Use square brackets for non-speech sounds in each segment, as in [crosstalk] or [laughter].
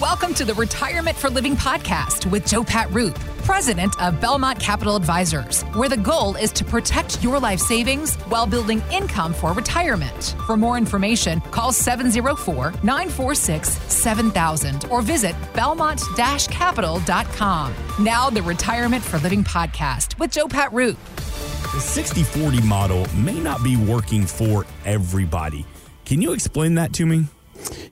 Welcome to the Retirement for Living podcast with Joe Pat Roop, president of Belmont Capital Advisors, where the goal is to protect your life savings while building income for retirement. For more information, call 704 946 7000 or visit belmont capital.com. Now, the Retirement for Living podcast with Joe Pat Roop. The 60 40 model may not be working for everybody. Can you explain that to me?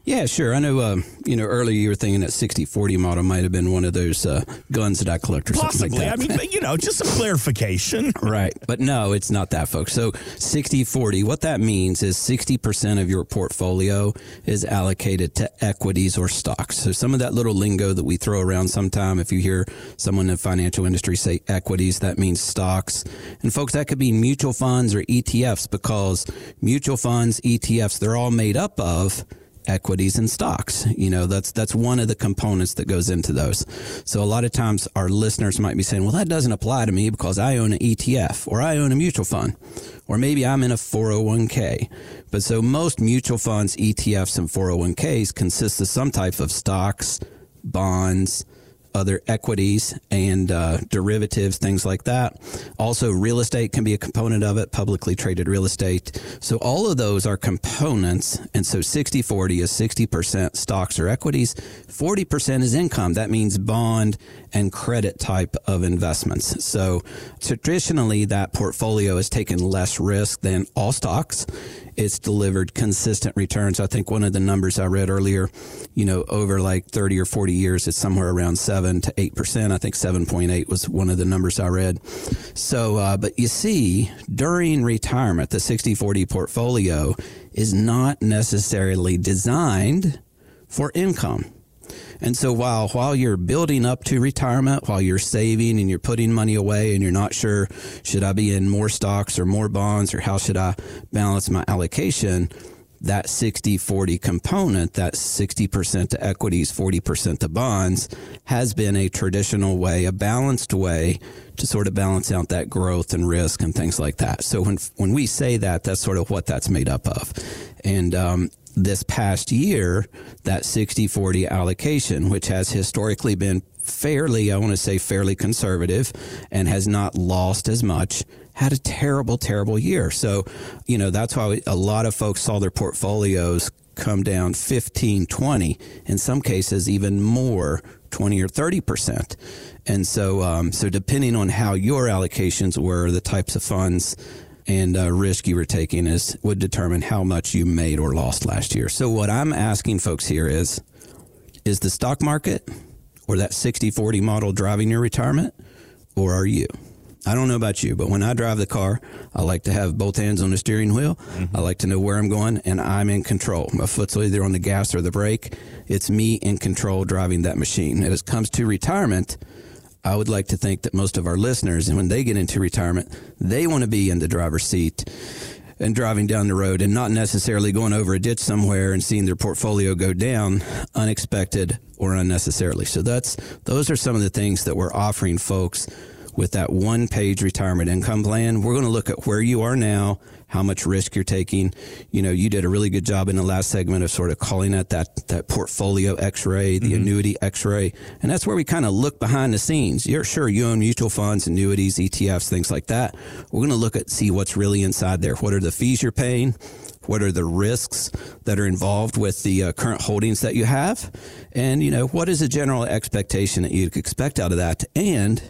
Yeah, sure. I know, uh, you know, earlier you were thinking that 60 40 model might have been one of those uh, guns that I collect or Possibly. something like that. I mean, you know, just some clarification. [laughs] right. But no, it's not that, folks. So 60 40, what that means is 60% of your portfolio is allocated to equities or stocks. So some of that little lingo that we throw around sometime, if you hear someone in the financial industry say equities, that means stocks. And folks, that could be mutual funds or ETFs because mutual funds, ETFs, they're all made up of equities and stocks. You know, that's that's one of the components that goes into those. So a lot of times our listeners might be saying, "Well, that doesn't apply to me because I own an ETF or I own a mutual fund." Or maybe I'm in a 401k. But so most mutual funds, ETFs and 401ks consist of some type of stocks, bonds, other equities and uh, derivatives, things like that. Also, real estate can be a component of it, publicly traded real estate. So, all of those are components. And so, 60 40 is 60% stocks or equities, 40% is income. That means bond and credit type of investments. So, traditionally, that portfolio has taken less risk than all stocks it's delivered consistent returns. I think one of the numbers I read earlier, you know, over like 30 or 40 years, it's somewhere around 7 to 8%. I think 7.8 was one of the numbers I read. So, uh, but you see, during retirement, the 60 40 portfolio is not necessarily designed for income. And so while while you're building up to retirement, while you're saving and you're putting money away and you're not sure should I be in more stocks or more bonds or how should I balance my allocation, that 60-40 component, that 60% to equities, 40% to bonds has been a traditional way, a balanced way to sort of balance out that growth and risk and things like that. So when when we say that, that's sort of what that's made up of. And um, this past year, that 60 40 allocation, which has historically been fairly, I want to say fairly conservative and has not lost as much, had a terrible, terrible year. So, you know, that's why a lot of folks saw their portfolios come down 15, 20, in some cases, even more 20 or 30 percent. And so, um, so depending on how your allocations were, the types of funds and uh, risk you were taking is would determine how much you made or lost last year. So what I'm asking folks here is is the stock market or that 60/40 model driving your retirement or are you? I don't know about you, but when I drive the car, I like to have both hands on the steering wheel. Mm-hmm. I like to know where I'm going and I'm in control. My foot's either on the gas or the brake. It's me in control driving that machine. And as it comes to retirement, I would like to think that most of our listeners, and when they get into retirement, they want to be in the driver's seat and driving down the road and not necessarily going over a ditch somewhere and seeing their portfolio go down unexpected or unnecessarily. So that's those are some of the things that we're offering folks with that one page retirement income plan. We're going to look at where you are now, how much risk you're taking. You know, you did a really good job in the last segment of sort of calling it that, that portfolio x-ray, the mm-hmm. annuity x-ray. And that's where we kind of look behind the scenes. You're sure you own mutual funds, annuities, ETFs, things like that. We're going to look at, see what's really inside there. What are the fees you're paying? What are the risks that are involved with the uh, current holdings that you have? And, you know, what is the general expectation that you'd expect out of that? And,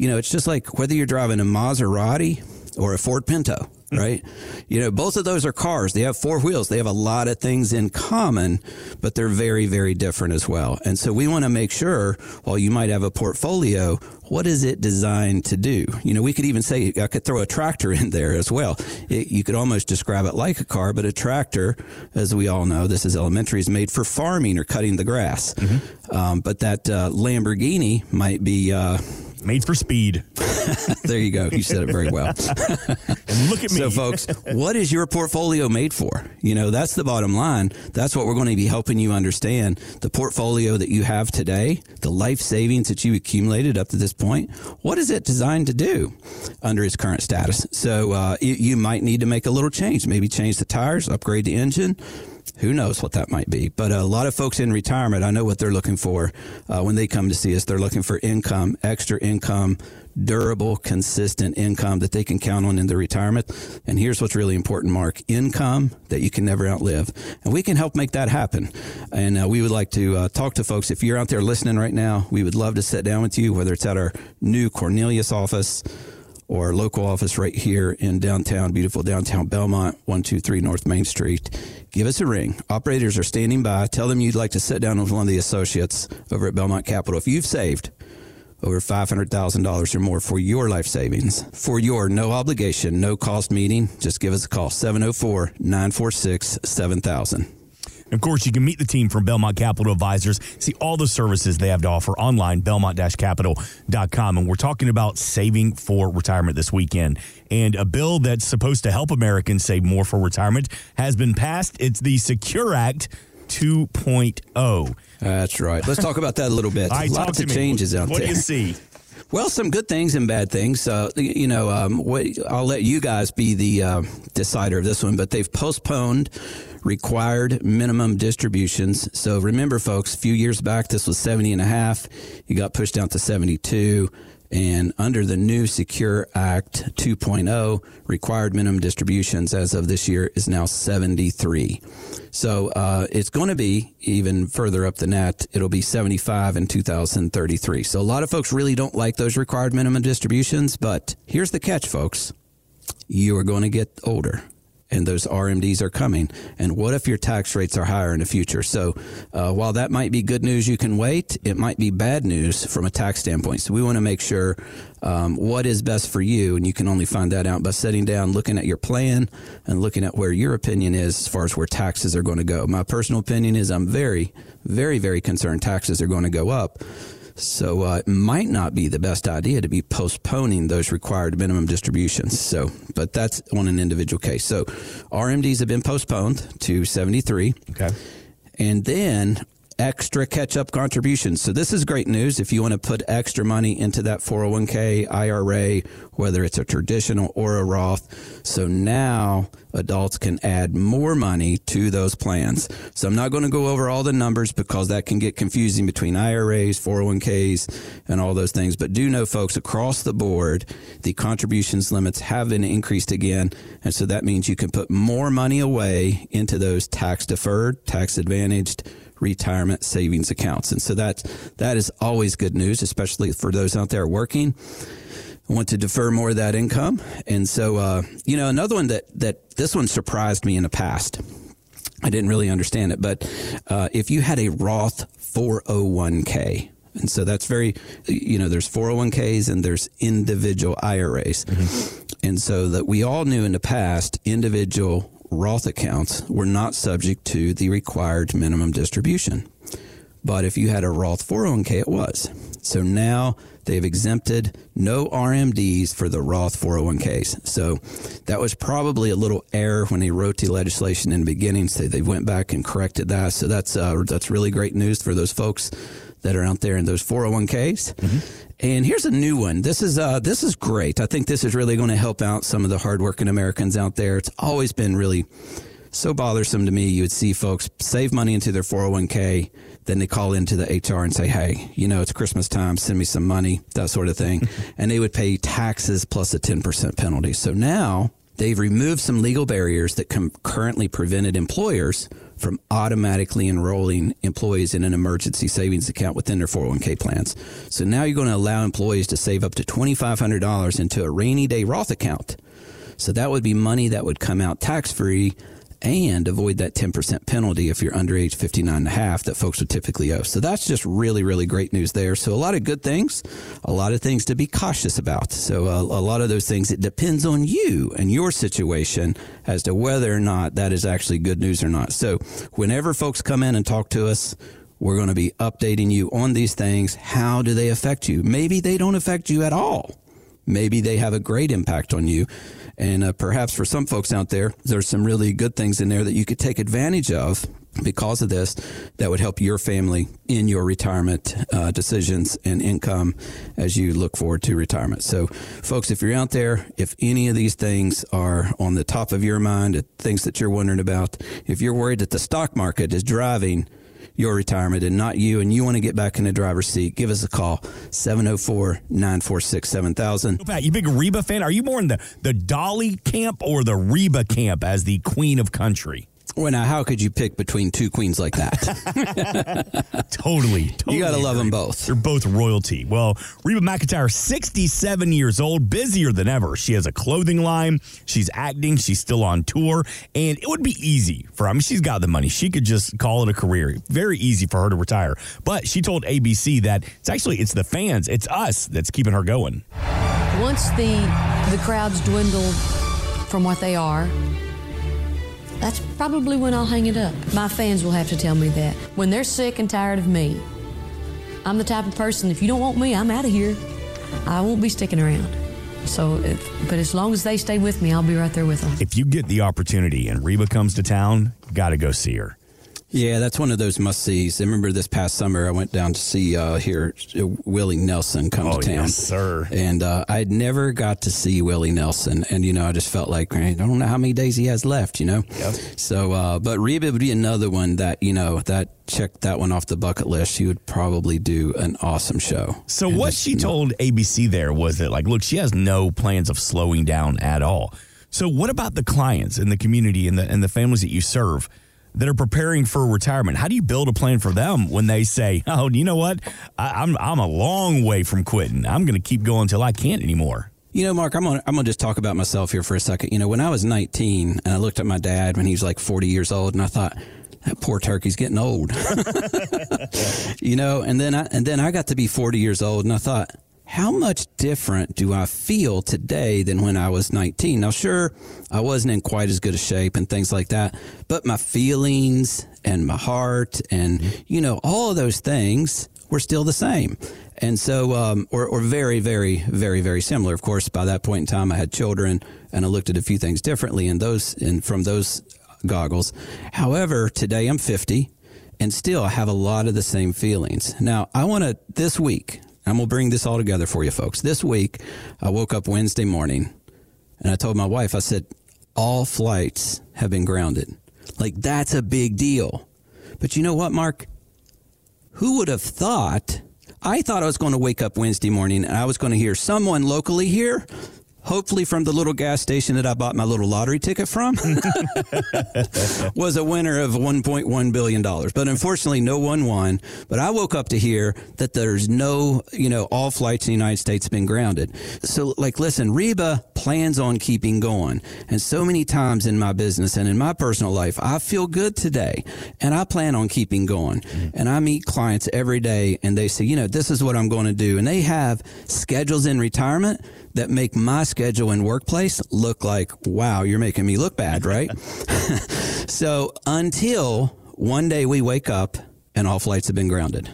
you know, it's just like whether you're driving a Maserati or a Ford Pinto, right? you know, both of those are cars. They have four wheels. They have a lot of things in common, but they're very, very different as well. And so we want to make sure while you might have a portfolio, what is it designed to do? You know, we could even say I could throw a tractor [laughs] in there as well. It, you could almost describe it like a car, but a tractor, as we all know, this is elementary, is made for farming or cutting the grass. Mm-hmm. Um, but that uh, Lamborghini might be. Uh, Made for speed. [laughs] there you go. You said it very well. [laughs] and look at me. So, folks, [laughs] what is your portfolio made for? You know, that's the bottom line. That's what we're going to be helping you understand. The portfolio that you have today, the life savings that you accumulated up to this point, what is it designed to do under its current status? So, uh, you, you might need to make a little change. Maybe change the tires, upgrade the engine who knows what that might be? But a lot of folks in retirement, I know what they're looking for uh, when they come to see us. They're looking for income, extra income, durable, consistent income that they can count on in their retirement. And here's what's really important, Mark income that you can never outlive. And we can help make that happen. And uh, we would like to uh, talk to folks. If you're out there listening right now, we would love to sit down with you, whether it's at our new Cornelius office or local office right here in downtown, beautiful downtown Belmont, 123 North Main Street. Give us a ring. Operators are standing by. Tell them you'd like to sit down with one of the associates over at Belmont Capital. If you've saved over $500,000 or more for your life savings, for your no obligation, no cost meeting, just give us a call 704 946 7000. Of course, you can meet the team from Belmont Capital Advisors, see all the services they have to offer online, belmont-capital.com. And we're talking about saving for retirement this weekend. And a bill that's supposed to help Americans save more for retirement has been passed. It's the Secure Act 2.0. That's right. Let's talk about that a little bit. right, Lots of changes out what there. What do you see? Well, some good things and bad things. Uh, you know, um, what, I'll let you guys be the uh, decider of this one, but they've postponed required minimum distributions. So remember, folks, a few years back, this was 70 and a half. You got pushed down to 72. And under the new Secure Act 2.0, required minimum distributions as of this year is now 73. So uh, it's going to be even further up the net. It'll be 75 in 2033. So a lot of folks really don't like those required minimum distributions. But here's the catch, folks you are going to get older and those RMDs are coming. And what if your tax rates are higher in the future? So uh, while that might be good news, you can wait. It might be bad news from a tax standpoint. So we want to make sure um, what is best for you, and you can only find that out by sitting down, looking at your plan, and looking at where your opinion is as far as where taxes are going to go. My personal opinion is I'm very, very, very concerned taxes are going to go up. So uh, it might not be the best idea to be postponing those required minimum distributions. So, but that's on an individual case. So RMDs have been postponed to 73. Okay. And then extra catch up contributions. So this is great news if you want to put extra money into that 401k, IRA, whether it's a traditional or a Roth. So now adults can add more money to those plans. So I'm not going to go over all the numbers because that can get confusing between IRAs, 401ks, and all those things. But do know, folks, across the board, the contributions limits have been increased again. And so that means you can put more money away into those tax deferred, tax advantaged, retirement savings accounts. And so that that is always good news, especially for those out there working. Want to defer more of that income, and so uh, you know another one that that this one surprised me in the past. I didn't really understand it, but uh, if you had a Roth 401k, and so that's very, you know, there's 401ks and there's individual IRAs, mm-hmm. and so that we all knew in the past individual Roth accounts were not subject to the required minimum distribution. But if you had a Roth 401k, it was. So now they've exempted no RMDs for the Roth 401ks. So that was probably a little error when they wrote the legislation in the beginning. So they went back and corrected that. So that's uh, that's really great news for those folks that are out there in those 401ks. Mm-hmm. And here's a new one. This is uh, this is great. I think this is really going to help out some of the hardworking Americans out there. It's always been really so bothersome to me. You would see folks save money into their 401k, then they call into the HR and say, "Hey, you know, it's Christmas time. Send me some money," that sort of thing, [laughs] and they would pay taxes plus a 10% penalty. So now they've removed some legal barriers that com- currently prevented employers from automatically enrolling employees in an emergency savings account within their 401k plans. So now you're going to allow employees to save up to $2,500 into a rainy day Roth account. So that would be money that would come out tax free and avoid that 10% penalty if you're under age 59 and a half that folks would typically owe. So that's just really, really great news there. So a lot of good things, a lot of things to be cautious about. So a, a lot of those things, it depends on you and your situation as to whether or not that is actually good news or not. So whenever folks come in and talk to us, we're going to be updating you on these things. How do they affect you? Maybe they don't affect you at all. Maybe they have a great impact on you. And uh, perhaps for some folks out there, there's some really good things in there that you could take advantage of because of this that would help your family in your retirement uh, decisions and income as you look forward to retirement. So, folks, if you're out there, if any of these things are on the top of your mind, things that you're wondering about, if you're worried that the stock market is driving your retirement and not you, and you want to get back in the driver's seat, give us a call 704 946 7000. Pat, you big Reba fan? Are you more in the, the Dolly camp or the Reba camp as the queen of country? Well, now, how could you pick between two queens like that? totally, [laughs] [laughs] totally. You got to love them both. They're both royalty. Well, Reba McEntire, 67 years old, busier than ever. She has a clothing line. She's acting. She's still on tour. And it would be easy for her. I mean, she's got the money. She could just call it a career. Very easy for her to retire. But she told ABC that it's actually, it's the fans, it's us that's keeping her going. Once the, the crowds dwindle from what they are, that's probably when I'll hang it up. My fans will have to tell me that. When they're sick and tired of me, I'm the type of person, if you don't want me, I'm out of here. I won't be sticking around. So, if, but as long as they stay with me, I'll be right there with them. If you get the opportunity and Reba comes to town, got to go see her. Yeah, that's one of those must sees. I remember this past summer I went down to see uh, here Willie Nelson come oh, to town. Yes, sir. And uh, I'd never got to see Willie Nelson, and you know I just felt like I don't know how many days he has left. You know. Yep. So, uh, but Reba would be another one that you know that checked that one off the bucket list. She would probably do an awesome show. So and what just, she told ABC there was that like, look, she has no plans of slowing down at all. So what about the clients and the community and the and the families that you serve? That are preparing for retirement. How do you build a plan for them when they say, "Oh, you know what? I, am I'm, I'm a long way from quitting. I'm going to keep going until I can't anymore." You know, Mark, I'm gonna I'm gonna just talk about myself here for a second. You know, when I was 19 and I looked at my dad when he was like 40 years old, and I thought. That poor turkey's getting old, [laughs] [laughs] you know. And then I and then I got to be 40 years old, and I thought, how much different do I feel today than when I was 19? Now, sure, I wasn't in quite as good a shape and things like that, but my feelings and my heart and, you know, all of those things were still the same. And so, um, or, or very, very, very, very similar. Of course, by that point in time, I had children and I looked at a few things differently in those, in, from those goggles. However, today I'm 50 and still I have a lot of the same feelings. Now, I want to, this week, I'm going to bring this all together for you folks. This week, I woke up Wednesday morning and I told my wife, I said, all flights have been grounded. Like, that's a big deal. But you know what, Mark? Who would have thought? I thought I was going to wake up Wednesday morning and I was going to hear someone locally here hopefully from the little gas station that I bought my little lottery ticket from, [laughs] was a winner of $1.1 billion. But unfortunately, no one won. But I woke up to hear that there's no, you know, all flights in the United States have been grounded. So, like, listen, Reba plans on keeping going. And so many times in my business and in my personal life, I feel good today and I plan on keeping going. Mm-hmm. And I meet clients every day and they say, you know, this is what I'm going to do. And they have schedules in retirement that make my schedule and workplace look like, wow, you're making me look bad, right? [laughs] [laughs] so until one day we wake up and all flights have been grounded.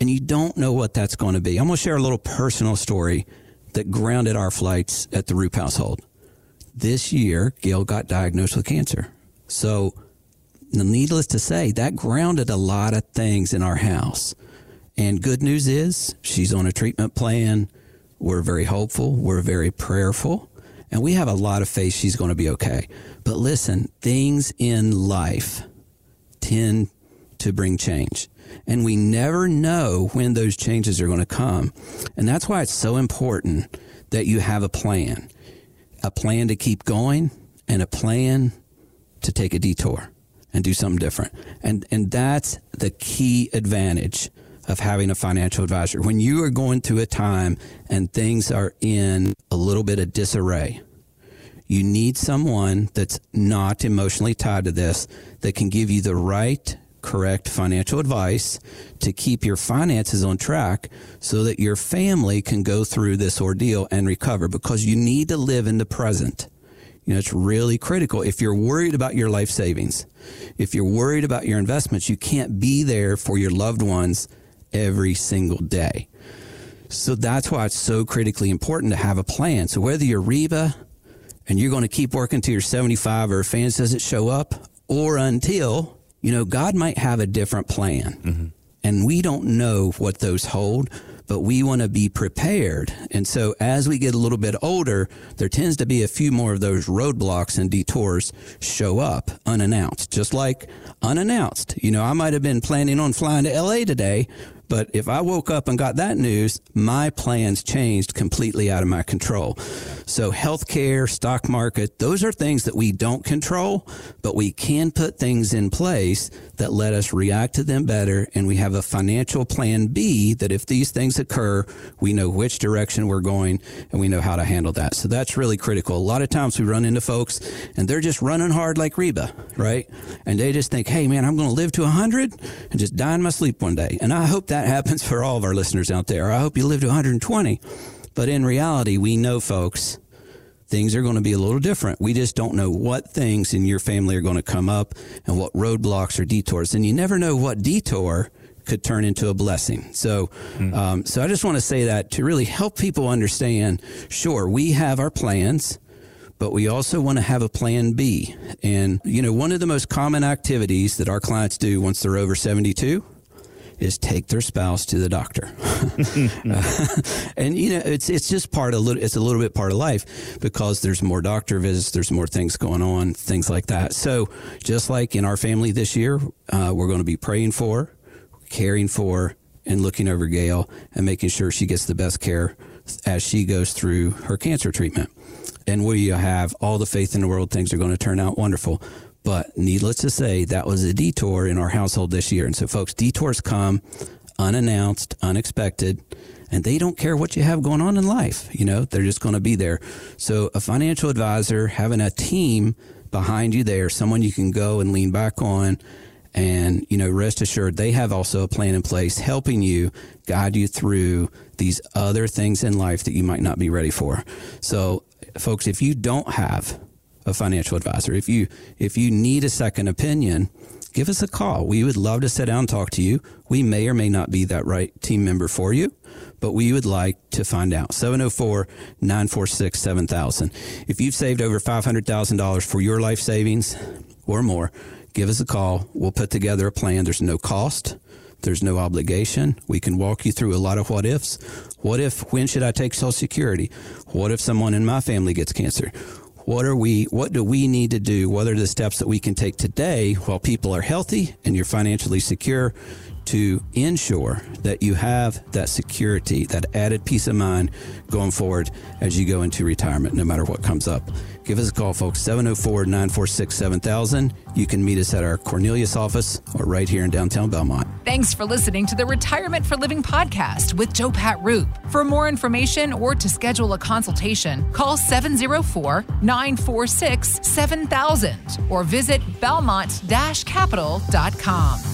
And you don't know what that's going to be. I'm going to share a little personal story that grounded our flights at the Roop household. This year, Gail got diagnosed with cancer. So, needless to say, that grounded a lot of things in our house. And good news is she's on a treatment plan. We're very hopeful. We're very prayerful. And we have a lot of faith she's going to be okay. But listen, things in life tend to bring change. And we never know when those changes are going to come. And that's why it's so important that you have a plan a plan to keep going and a plan to take a detour and do something different. And, and that's the key advantage of having a financial advisor. When you are going through a time and things are in a little bit of disarray, you need someone that's not emotionally tied to this that can give you the right, correct financial advice to keep your finances on track so that your family can go through this ordeal and recover because you need to live in the present. You know, it's really critical. If you're worried about your life savings, if you're worried about your investments, you can't be there for your loved ones every single day. So that's why it's so critically important to have a plan. So whether you're Reba and you're going to keep working till you're 75 or fans doesn't show up or until you know, God might have a different plan. Mm-hmm. And we don't know what those hold, but we want to be prepared. And so as we get a little bit older, there tends to be a few more of those roadblocks and detours show up unannounced, just like unannounced. You know, I might have been planning on flying to LA today, but if I woke up and got that news, my plans changed completely out of my control. So healthcare, stock market, those are things that we don't control, but we can put things in place that let us react to them better. And we have a financial plan B that if these things occur, we know which direction we're going and we know how to handle that. So that's really critical. A lot of times we run into folks and they're just running hard like Reba, right? And they just think, hey man, I'm going to live to 100 and just die in my sleep one day. And I hope that happens for all of our listeners out there. I hope you live to 120. But in reality, we know, folks, things are going to be a little different. We just don't know what things in your family are going to come up and what roadblocks or detours. And you never know what detour could turn into a blessing. So, mm-hmm. um, so I just want to say that to really help people understand. Sure, we have our plans, but we also want to have a plan B. And you know, one of the most common activities that our clients do once they're over seventy-two is take their spouse to the doctor. uh, [laughs] [laughs] and you know, it's it's just part of it's a little bit part of life because there's more doctor visits, there's more things going on, things like that. So just like in our family this year, uh, we're going to be praying for, caring for, and looking over Gail and making sure she gets the best care as she goes through her cancer treatment. And we have all the faith in the world, things are going to turn out wonderful. But needless to say, that was a detour in our household this year. And so, folks, detours come unannounced, unexpected, and they don't care what you have going on in life. You know, they're just going to be there. So, a financial advisor, having a team behind you there, someone you can go and lean back on. And, you know, rest assured, they have also a plan in place helping you guide you through these other things in life that you might not be ready for. So, folks, if you don't have a financial advisor. If you if you need a second opinion, give us a call. We would love to sit down and talk to you. We may or may not be that right team member for you, but we would like to find out. 704-946-7000. If you've saved over $500,000 for your life savings or more, give us a call. We'll put together a plan. There's no cost. There's no obligation. We can walk you through a lot of what ifs. What if, when should I take Social Security? What if someone in my family gets cancer? What are we what do we need to do what are the steps that we can take today while people are healthy and you're financially secure to ensure that you have that security, that added peace of mind going forward as you go into retirement, no matter what comes up. Give us a call, folks, 704 946 7000. You can meet us at our Cornelius office or right here in downtown Belmont. Thanks for listening to the Retirement for Living podcast with Joe Pat Roop. For more information or to schedule a consultation, call 704 946 7000 or visit belmont capital.com.